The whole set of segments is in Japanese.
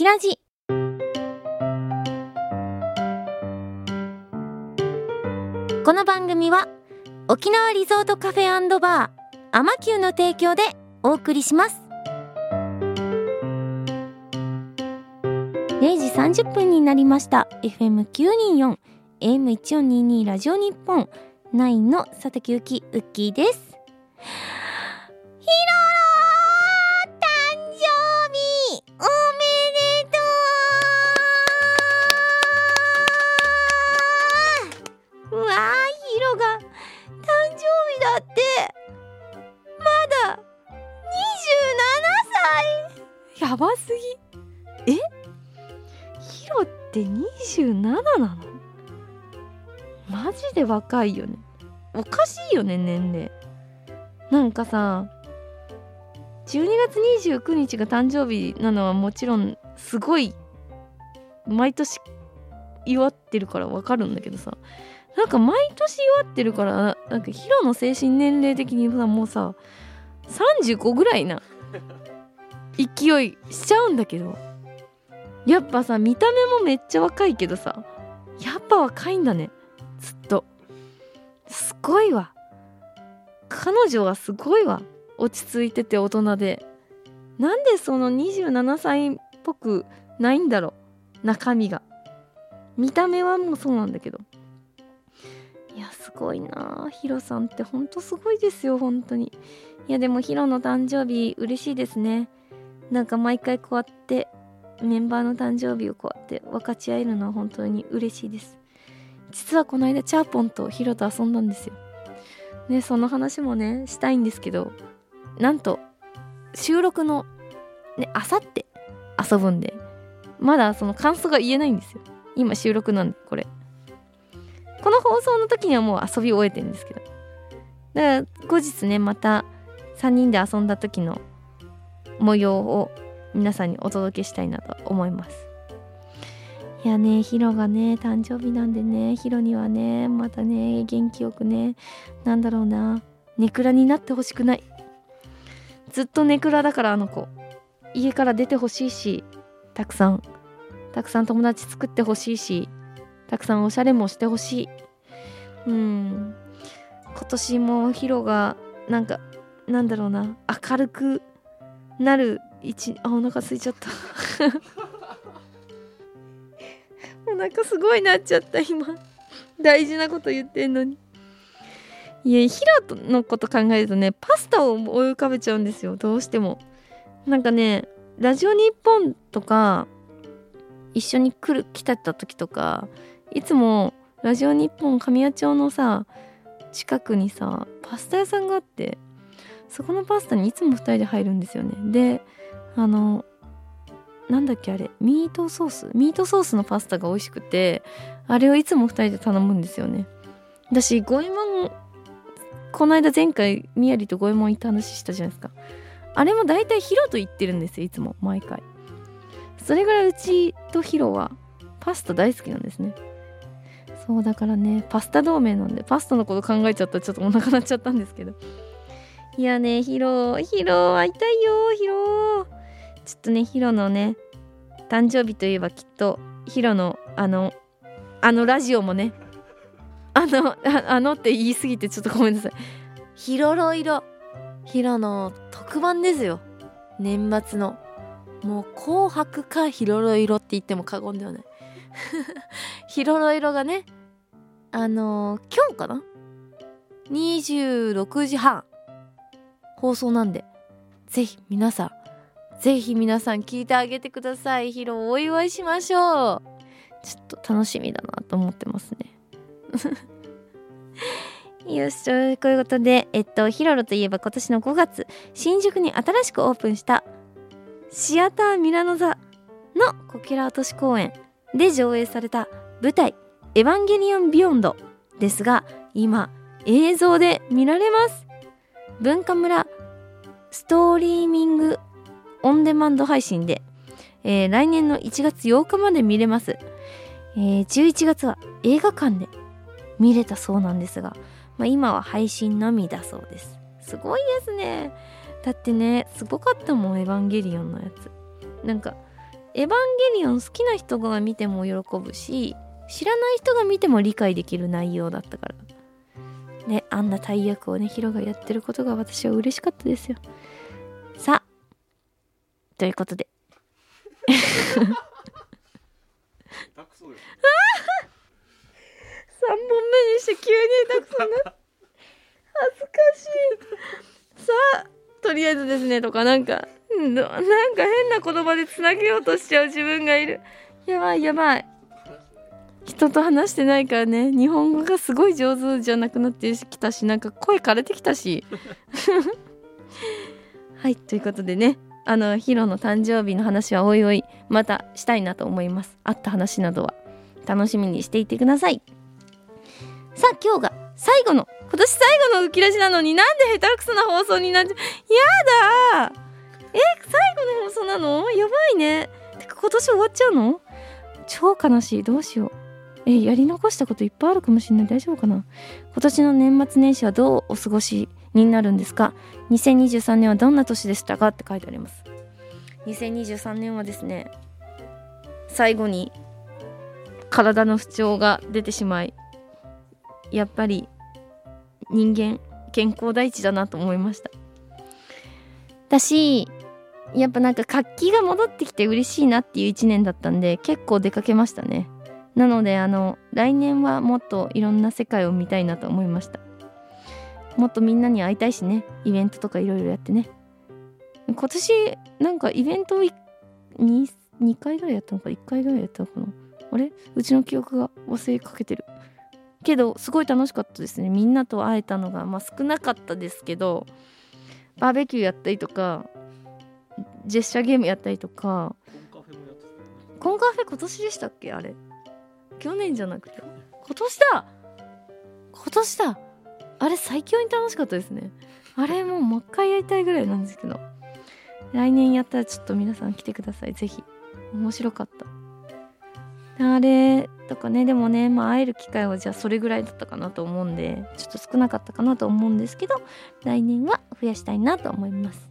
キラジ。この番組は沖縄リゾートカフェバーアマキューの提供でお送りします。0時30分になりました。FM924 AM1422 ラジオ日本9の佐竹ゆきウッキーです。ヒロロやばすぎ。え？ヒロって27なの？マジで若いよね。おかしいよね年齢。なんかさ12月29日が誕生日なのはもちろんすごい毎年祝ってるからわかるんだけどさ。なんか毎年祝ってるからなんかヒロの精神年齢的にさもうさ35ぐらいな。勢いしちゃうんだけどやっぱさ見た目もめっちゃ若いけどさやっぱ若いんだね。ずっと。すごいわ。彼女はすごいわ。落ち着いてて大人で。なんでその27歳っぽくないんだろう。中身が。見た目はもうそうなんだけど。いやすごいな。ヒロさんってほんとすごいですよ本当に。いやでもヒロの誕生日嬉しいですね。なんか毎回こうやってメンバーの誕生日をこうやって分かち合えるのは本当に嬉しいです。実はこの間チャーポンとヒロと遊んだんですよ。ねその話もねしたいんですけどなんと収録のねあさって遊ぶんでまだその感想が言えないんですよ。今収録なんでこれ。この放送の時にはもう遊び終えてるんですけど。だから後日ねまた3人で遊んだ時の模様を皆さんにお届けしたいなと思います。いやねヒロがね誕生日なんでねヒロにはねまたね元気よくねなんだろうなネクラになってほしくない。ずっとネクラだからあの子。家から出てほしいしたくさん。たくさん友達作ってほしいしたくさんおしゃれもしてほしい。うん。今年もヒロがなんかなんだろうな明るくなる一あお腹空いちゃった。お腹すごいなっちゃった今。大事なこと言ってんのに。いやヒロのこと考えるとねパスタを思い浮かべちゃうんですよどうしても。なんかねラジオ日本とか一緒に来る来てた時とかいつもラジオ日本神谷町のさ近くにさパスタ屋さんがあって。そこのパスタにいつも2人で入るんですよね。であのなんだっけあれミートソース？ミートソースのパスタが美味しくてあれをいつも2人で頼むんですよね。私五右衛門この間前回みやりと五右衛門行った話したじゃないですか。あれも大体ヒロと言ってるんですよいつも毎回。それぐらいうちとヒロはパスタ大好きなんですね。そうだからねパスタ同盟なんでパスタのこと考えちゃったらちょっとお腹鳴っちゃったんですけど。いやねヒロヒロ会いたいよヒロちょっとねヒロのね誕生日といえばきっとヒロのあのあのラジオもねあのああのって言い過ぎてちょっとごめんなさい。ヒロロ色。ヒロの特番ですよ。年末の。もう紅白かヒロロ色って言っても過言ではない。ヒロロ色がねあのー、今日かな？26時半。放送なんでぜひ皆さんぜひ皆さん聞いてあげてください。ヒロお祝いしましょう。ちょっと楽しみだなと思ってますね。よしということでえっとヒロロといえば今年の5月新宿に新しくオープンしたシアターミラノ座のこけら落とし公演で上映された舞台「エヴァンゲリオンビヨンド」ですが今映像で見られます。文化村ストーリーミングオンデマンド配信で、えー、来年の1月8日まで見れます、えー、11月は映画館で見れたそうなんですが、まあ、今は配信のみだそうです。すごいですね。だってねすごかったもんエヴァンゲリオンのやつ。なんかエヴァンゲリオン好きな人が見ても喜ぶし知らない人が見ても理解できる内容だったから。ねあんな大役をねヒロがやってることが私は嬉しかったですよ。さあということで。下手くそよ3本目にして急に下手くそにな恥ずかしい。さあとりあえずですねとかなんかなんか変な言葉でつなげようとしちゃう自分がいる。やばいやばい。人と話してないからね。日本語がすごい上手じゃなくなってきたしなんか声枯れてきたし。はいということでね。あのヒロの誕生日の話はおいおいまたしたいなと思います。あった話などは。楽しみにしていてください。さあ今日が最後の今年最後の浮き出しなのになんで下手くそな放送になっちゃうやだ!え最後の放送なの?やばいね。てか今年終わっちゃうの?超悲しい。どうしよう。えやり残したこといっぱいあるかもしれない。大丈夫かな？今年の年末年始はどうお過ごしになるんですか？2023年はどんな年でしたかって書いてあります。2023年はですね最後に体の不調が出てしまいやっぱり人間健康第一だなと思いました。だしやっぱなんか活気が戻ってきて嬉しいなっていう一年だったんで結構出かけましたね。なのであの来年はもっといろんな世界を見たいなと思いました。もっとみんなに会いたいしねイベントとかいろいろやってね。今年なんかイベントを 2, 2回ぐらいやったのか1回ぐらいやったのかな。あれ？うちの記憶が忘れかけてる。けどすごい楽しかったですね。みんなと会えたのが、まあ、少なかったですけどバーベキューやったりとかジェスチャーゲームやったりとか。コンカフェ今年でしたっけ？あれ去年じゃなくて。今年だ。今年だ。あれ最強に楽しかったですね。あれもうもう一回やりたいぐらいなんですけど。来年やったらちょっと皆さん来てください。ぜひ。面白かった。あれとかね。でもねまあ会える機会はじゃあそれぐらいだったかなと思うんでちょっと少なかったかなと思うんですけど来年は増やしたいなと思います。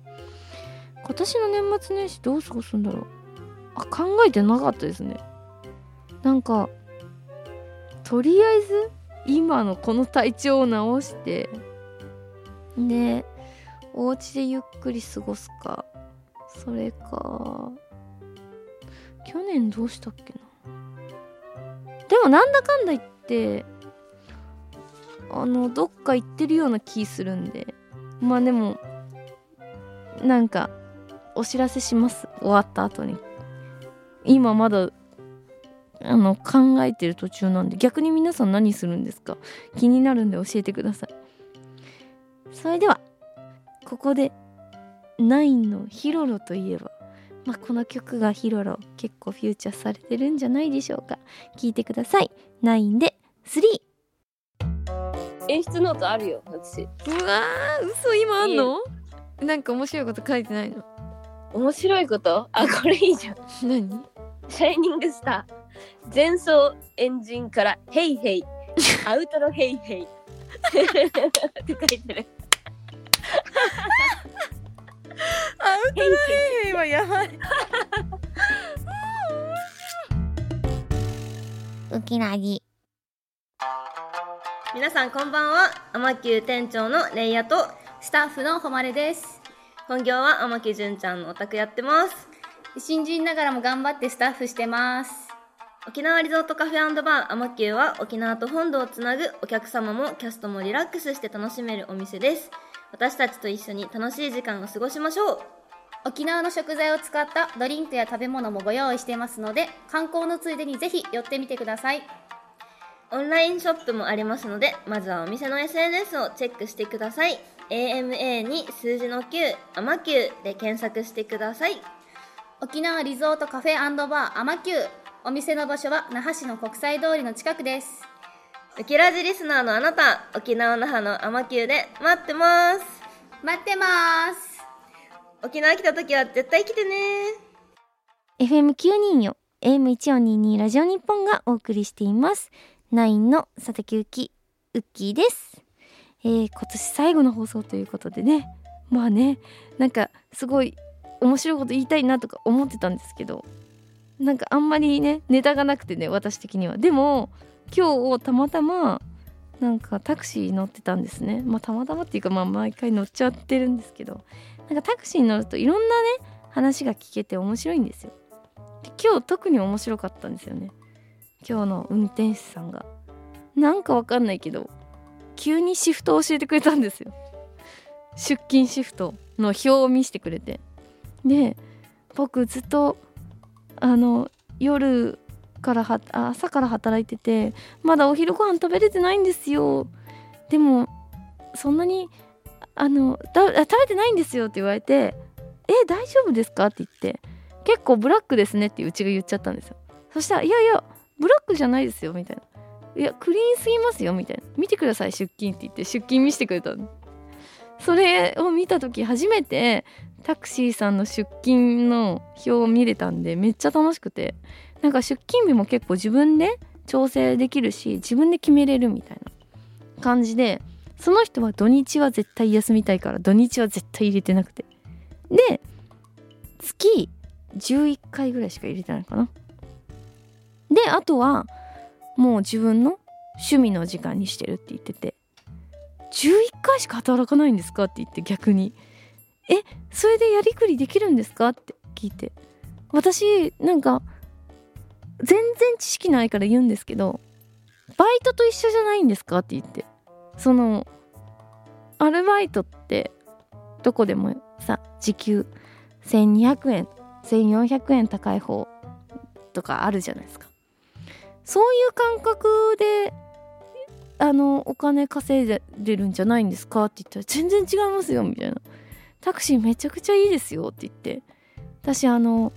今年の年末年始どう過ごすんだろう。あ考えてなかったですね。なんかとりあえず今のこの体調を直して。でお家でゆっくり過ごすか。それか。去年どうしたっけな。でもなんだかんだ言ってあのどっか行ってるような気するんで。まあでもなんかお知らせします。終わった後に。今まだあの考えてる途中なんで逆に皆さん何するんですか？気になるんで教えてください。それではここでナインのヒロロといえばまあ、この曲がヒロロ結構フューチャーされてるんじゃないでしょうか。聞いてください。9で3演出ノートあるよ私。うわー嘘今あんの？なんか面白いこと書いてないの？面白いこと？あこれいいじゃん。何？シャイニングスター前奏エンジンから hey hey アウトロ hey hey。って書いてる。アウトロ hey hey はやばい。ウキラジ皆さんこんばんは。アマキュー店長のレイヤとスタッフの誉れです。本業は天木純ちゃんのお宅やってます。新人ながらも頑張ってスタッフしてます沖縄リゾートカフェバーアマキューは沖縄と本土をつなぐお客様もキャストもリラックスして楽しめるお店です。私たちと一緒に楽しい時間を過ごしましょう。沖縄の食材を使ったドリンクや食べ物もご用意していますので観光のついでにぜひ寄ってみてください。オンラインショップもありますのでまずはお店の SNS をチェックしてください。AMA に数字の9アマキューで検索してください。沖縄リゾートカフェバーアマキューお店の場所は那覇市の国際通りの近くです。ウキラジリスナーのあなた沖縄那覇のアマキューで待ってます。待ってます。沖縄来た時は絶対来てね。FM924 AM1422 ラジオ日本がお送りしています。9の佐竹ゆきウッキーです。えー、今年最後の放送ということでね。まあねなんかすごい面白いこと言いたいなとか思ってたんですけどなんかあんまりねネタがなくてね私的には。でも今日たまたまなんかタクシー乗ってたんですね。まあたまたまっていうかまあ毎回乗っちゃってるんですけど。なんかタクシーに乗るといろんなね話が聞けて面白いんですよ。で今日特に面白かったんですよね。今日の運転手さんが。なんかわかんないけど急にシフトを教えてくれたんですよ。出勤シフトの表を見せてくれて。で僕ずっとあの夜からは朝から働いててまだお昼ご飯食べれてないんですよ。でもそんなにあの食べてないんですよって言われてえ大丈夫ですかって言って結構ブラックですねってうちが言っちゃったんですよ。そしたらいやいやブラックじゃないですよみたいな。いやクリーンすぎますよみたいな。見てください出勤って言って出勤見せてくれたの。それを見た時初めてタクシーさんの出勤の表を見れたんでめっちゃ楽しくて。なんか出勤日も結構自分で調整できるし自分で決めれるみたいな感じでその人は土日は絶対休みたいから土日は絶対入れてなくて。で月11回ぐらいしか入れてないかな。であとはもう自分の趣味の時間にしてるって言ってて。11回しか働かないんですかって言って逆に。えそれでやりくりできるんですか？って聞いて。私なんか全然知識ないから言うんですけどバイトと一緒じゃないんですか？って言って。そのアルバイトってどこでもさ時給1200円1400円高い方とかあるじゃないですか。そういう感覚であのお金稼いでるんじゃないんですか？って言ったら全然違いますよみたいな。タクシーめちゃくちゃいいですよって言って私あの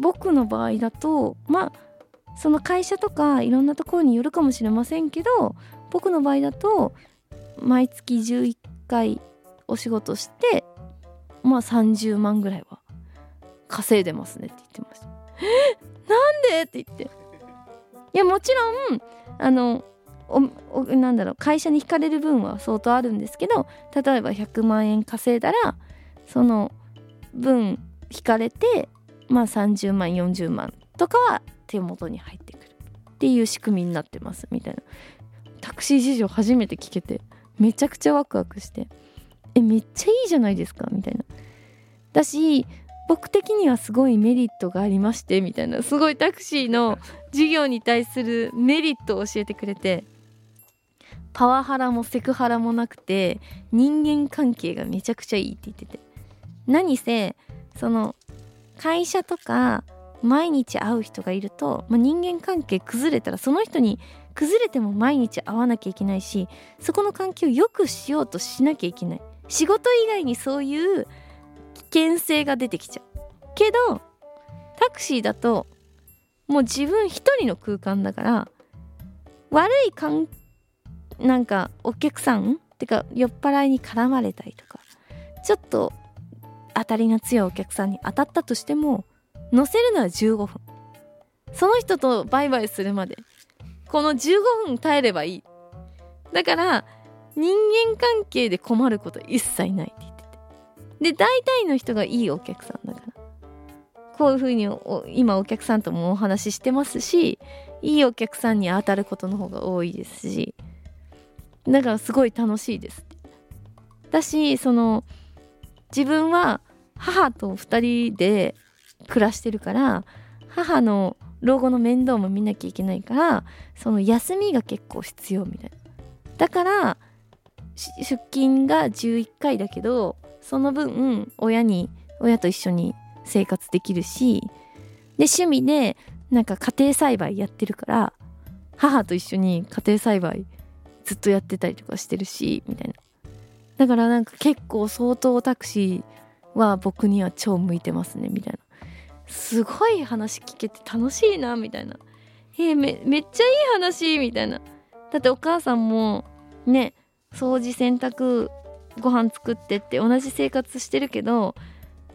僕の場合だとまあその会社とかいろんなところによるかもしれませんけど僕の場合だと毎月11回お仕事してまあ30万ぐらいは稼いでますねって言ってました。え？なんで？って言って。いやもちろんあのおなんだろう会社に引かれる分は相当あるんですけど例えば100万円稼いだらその分引かれてまあ30万40万とかは手元に入ってくるっていう仕組みになってますみたいな。タクシー事情初めて聞けてめちゃくちゃワクワクしてえめっちゃいいじゃないですかみたいな。だし僕的にはすごいメリットがありましてみたいな。すごいタクシーの事業に対するメリットを教えてくれてパワハラもセクハラもなくて人間関係がめちゃくちゃいいって言ってて。何せその会社とか毎日会う人がいると、まあ、人間関係崩れたらその人に崩れても毎日会わなきゃいけないしそこの関係を良くしようとしなきゃいけない。仕事以外にそういう危険性が出てきちゃう。けどタクシーだともう自分一人の空間だから悪い関なんかお客さんってか酔っ払いに絡まれたりとかちょっと当たりが強いお客さんに当たったとしても乗せるのは15分。その人とバイバイするまでこの15分耐えればいい。だから人間関係で困ること一切ないって言ってて。で大体の人がいいお客さんだから。こういうふうに今お客さんともお話ししてますしいいお客さんに当たることの方が多いですしだからすごい楽しいです。だしその自分は母と2人で暮らしてるから母の老後の面倒も見なきゃいけないからその休みが結構必要みたいな。だから出勤が11回だけどその分親に親と一緒に生活できるしで趣味でなんか家庭栽培やってるから母と一緒に家庭栽培ずっとやってたりとかしてるしみたいな。だからなんか結構相当タクシーは僕には超向いてますねみたいな。すごい話聞けて楽しいなみたいな。えー、めめっちゃいい話みたいな。だってお母さんもね掃除洗濯ご飯作ってって同じ生活してるけど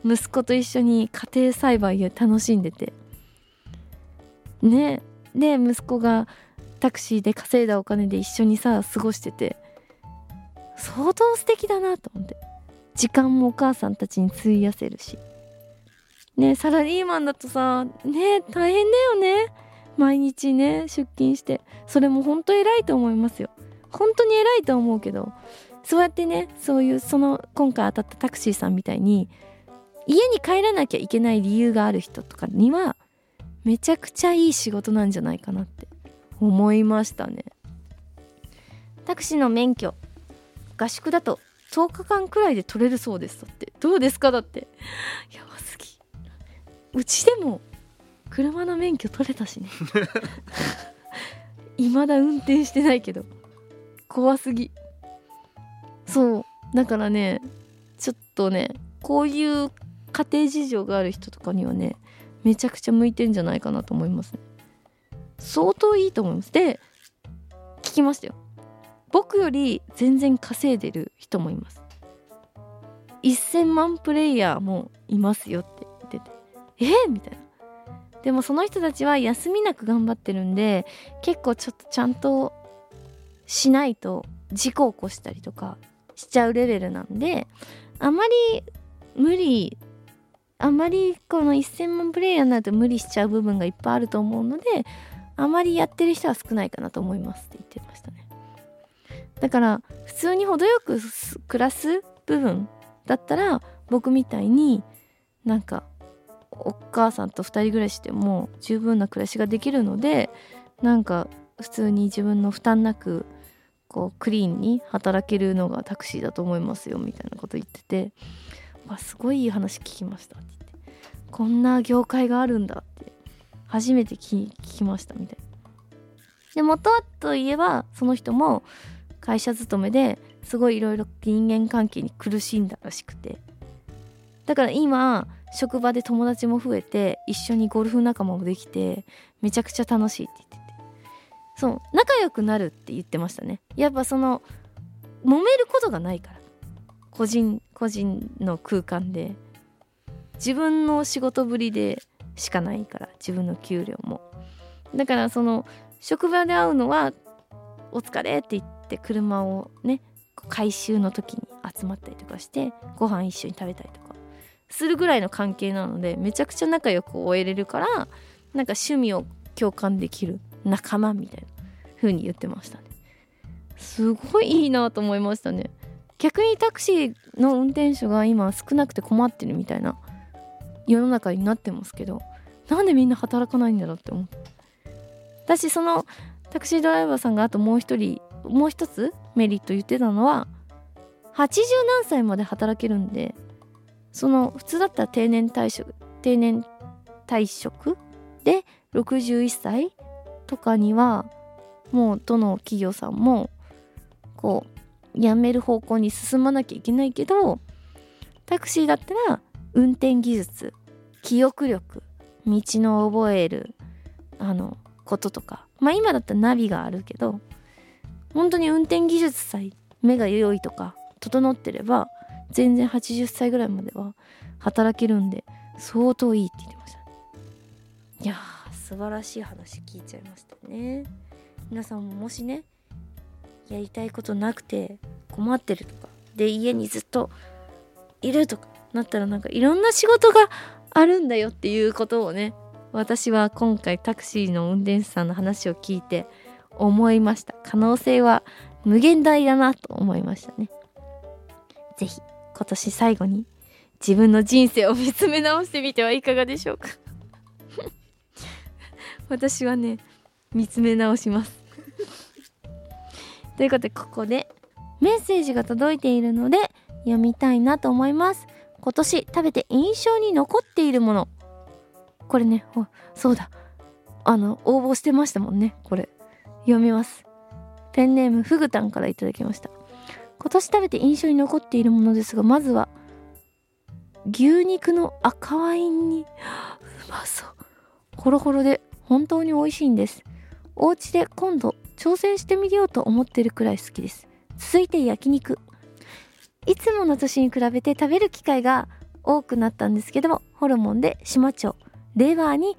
息子と一緒に家庭栽培を楽しんでて。ねで息子がタクシーで稼いだお金で一緒にさ過ごしてて相当素敵だなと思って。時間もお母さんたちに費やせるし。ねサラリーマンだとさね大変だよね。毎日ね出勤して。それも本当偉いと思いますよ。本当に偉いと思うけどそうやってねそういうその今回当たったタクシーさんみたいに家に帰らなきゃいけない理由がある人とかにはめちゃくちゃいい仕事なんじゃないかなって。思いましたね。タクシーの免許合宿だと10日間くらいで取れるそうですだって。どうですかだって。やばすぎうちでも車の免許取れたしね。未だ運転してないけど。怖すぎ。そう。だからねちょっとねこういう家庭事情がある人とかにはねめちゃくちゃ向いてんじゃないかなと思いますね。相当いいと思います。で聞きましたよ。僕より全然稼いでる人もいます。1000万プレイヤーもいますよって言ってて。えみたいな。でもその人たちは休みなく頑張ってるんで結構ちょっとちゃんとしないと事故を起こしたりとかしちゃうレベルなんであまり無理あまりこの1000万プレイヤーになると無理しちゃう部分がいっぱいあると思うのであまりやってる人は少ないかなと思いますって言ってましたね。だから普通に程よく暮らす部分だったら僕みたいになんかお母さんと2人暮らしでも十分な暮らしができるのでなんか普通に自分の負担なくこうクリーンに働けるのがタクシーだと思いますよみたいなこと言っててわすごいいい話聞きましたって言ってこんな業界があるんだって初めて聞きましたみたいな。で元はといえばその人も会社勤めですごいいろいろ人間関係に苦しんだらしくて。だから今職場で友達も増えて一緒にゴルフ仲間もできてめちゃくちゃ楽しいって言ってて。そう仲良くなるって言ってましたね。やっぱその揉めることがないから。個人個人の空間で。自分の仕事ぶりでしかないから自分の給料も。だからその職場で会うのは「お疲れ」って言って車をね回収の時に集まったりとかしてご飯一緒に食べたりとか。するぐらいの関係なのでめちゃくちゃ仲良く終えれるからなんか趣味を共感できる仲間みたいな風に言ってましたね。すごいいいなと思いましたね。逆にタクシーの運転手が今少なくて困ってるみたいな世の中になってますけどなんでみんな働かないんだろうって思って私そのタクシードライバーさんがあともう一人もう一つメリット言ってたのは80何歳まで働けるんでその普通だったら定年退職定年退職で61歳とかにはもうどの企業さんもこう辞める方向に進まなきゃいけないけどタクシーだったら運転技術記憶力道の覚えるあのこととか。まあ今だったらナビがあるけど本当に運転技術さえ目が良いとか整ってれば全然80歳ぐらいまでは働けるんで相当いいって言ってましたね。いやー素晴らしい話聞いちゃいましたね。皆さんももしねやりたいことなくて困ってるとかで家にずっといるとかなったらなんかいろんな仕事があるんだよっていうことをね私は今回タクシーの運転手さんの話を聞いて思いました。可能性は無限大だなと思いましたね。是非今年最後に自分の人生を見つめ直してみてはいかがでしょうか。私はね見つめ直します。ということでここでメッセージが届いているので読みたいなと思います。今年食べて印象に残っているもの。これねそうだ。あの応募してましたもんねこれ。読みます。ペンネームフグタンからいただきました。今年食べて印象に残っているものですがまずは牛肉の赤ワインにうまそう。ホロホロで本当に美味しいんです。お家で今度挑戦してみようと思ってるくらい好きです。続いて焼肉。いつもの年に比べて食べる機会が多くなったんですけどもホルモンで島町レバーに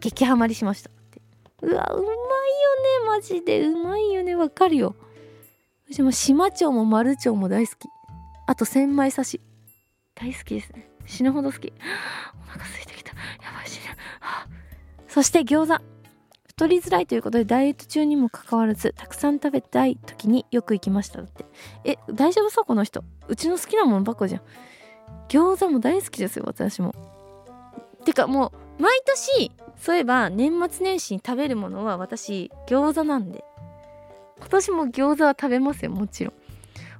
激ハマりしましたうわうまいよねマジで。うまいよね。わかるよ。私も島町も丸町も大好き。あと千枚刺し。大好きですね。死ぬほど好き。お腹空いてきた。やばい死ぬ。そして餃子。太りづらいということでダイエット中にもかかわらずたくさん食べたい時によく行きましただって。え大丈夫そう？この人。うちの好きなものばっかじゃん。餃子も大好きですよ私も。てかもう毎年そういえば年末年始に食べるものは私餃子なんで。今年も餃子は食べますよもちろん。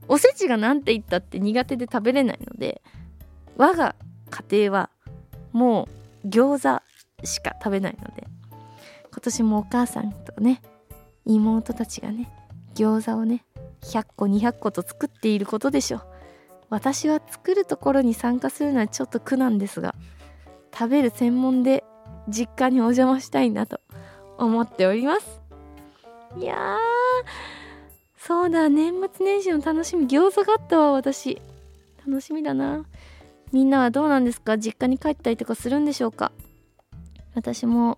おせちが何て言ったって苦手で食べれないので我が家庭はもう餃子しか食べないので。今年もお母さんとね妹たちがね餃子をね100個200個と作っていることでしょう。私は作るところに参加するのはちょっと苦なんですが食べる専門で実家にお邪魔したいなと思っております。いやーそうだ年末年始の楽しみ餃子があったわ私。楽しみだな。みんなはどうなんですか？実家に帰ったりとかするんでしょうか？私も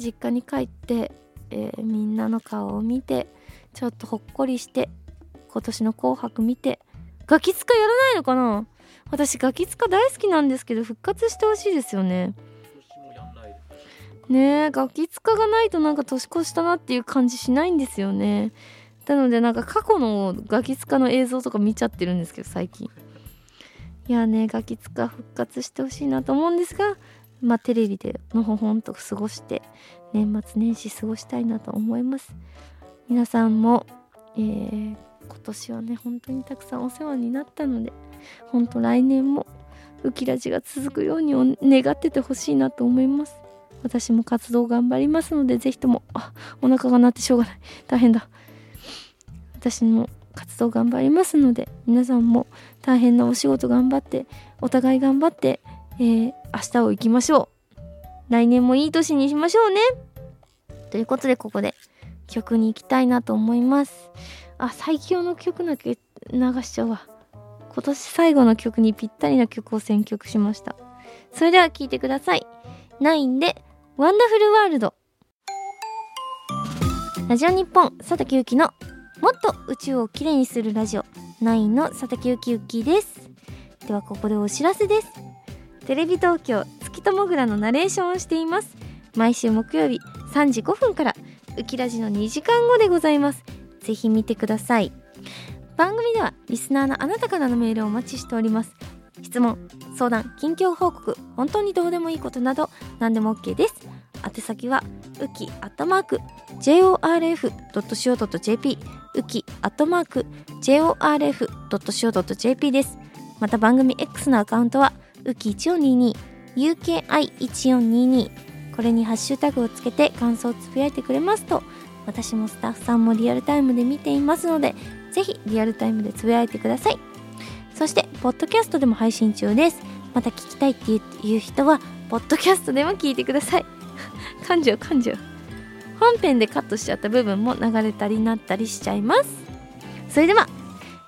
実家に帰って、えーみんなの顔を見てちょっとほっこりして今年の「紅白」見てガキ使やらないのかな？私ガキ使大好きなんですけど復活してほしいですよね。ねえガキ使がないとなんか年越したなっていう感じしないんですよね。なのでなんか過去のガキ使の映像とか見ちゃってるんですけど最近。いやねガキ使復活してほしいなと思うんですがまあテレビでのほほんと過ごして年末年始過ごしたいなと思います。皆さんも、えー今年はね本当にたくさんお世話になったので本当来年もウキラジが続くように願っててほしいなと思います。私も活動頑張りますのでぜひともあお腹が鳴ってしょうがない。大変だ。私も活動頑張りますので皆さんも大変なお仕事頑張ってお互い頑張って、えー明日を行きましょう。来年もいい年にしましょうね。ということでここで曲に行きたいなと思います。あ最強の曲だけ流しちゃうわ。今年最後の曲にぴったりな曲を選曲しました。それでは聴いてください。9でワンダフルワールドラジオ日本佐竹ゆきのもっと宇宙をきれいにするラジオ。9の佐竹ゆきゆきです。ではここでお知らせです。テレビ東京月ともぐらのナレーションをしています。毎週木曜日3時5分からウキラジの2時間後でございます。ぜひ見てください。番組ではリスナーのあなたからのメールをお待ちしております。質問相談近況報告本当にどうでもいいことなど何でも OK です。宛先はウキアットマーク jorf.co.jp ウキアットマーク jorf.co.jp です。また番組 X のアカウントはウキ1422 UKI1422 これにハッシュタグをつけて感想をつぶやいてくれますと私もスタッフさんもリアルタイムで見ていますのでぜひリアルタイムでつぶやいてください。そしてポッドキャストでも配信中です。また聞きたいっていう人はポッドキャストでも聞いてください。噛んじゃう噛んじゃう本編でカットしちゃった部分も流れたりなったりしちゃいます。それでは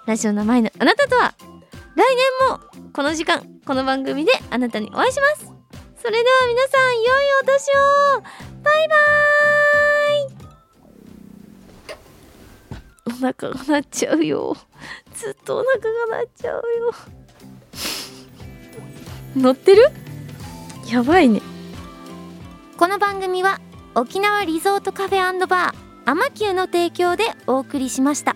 ラジオの前のあなたとは来年もこの時間この番組であなたにお会いします。それでは皆さん良いお年を。バイバーイ。お腹が鳴っちゃうよ。ずっとお腹が鳴っちゃうよ。乗ってる？やばいね。この番組は沖縄リゾートカフェバーアマキューの提供でお送りしました。